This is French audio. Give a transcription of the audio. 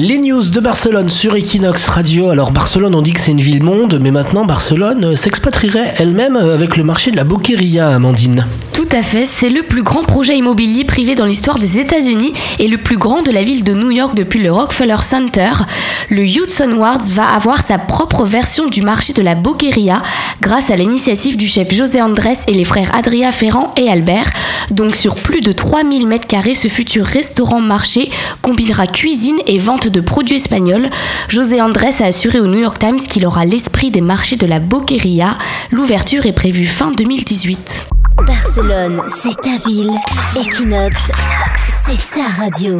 Les news de Barcelone sur Equinox Radio. Alors Barcelone, on dit que c'est une ville-monde, mais maintenant Barcelone euh, s'expatrierait elle-même euh, avec le marché de la Boqueria, Amandine. Tout à fait, c'est le plus grand projet immobilier privé dans l'histoire des États-Unis et le plus grand de la ville de New York depuis le Rockefeller Center. Le Hudson Wards va avoir sa propre version du marché de la Boqueria grâce à l'initiative du chef José Andrés et les frères Adria Ferrand et Albert. Donc sur plus de 3000 m2, ce futur restaurant-marché combinera cuisine et vente de produits espagnols. José Andrés a assuré au New York Times qu'il aura l'esprit des marchés de la Boqueria. L'ouverture est prévue fin 2018. Barcelone, c'est ta ville. Equinox, c'est ta radio.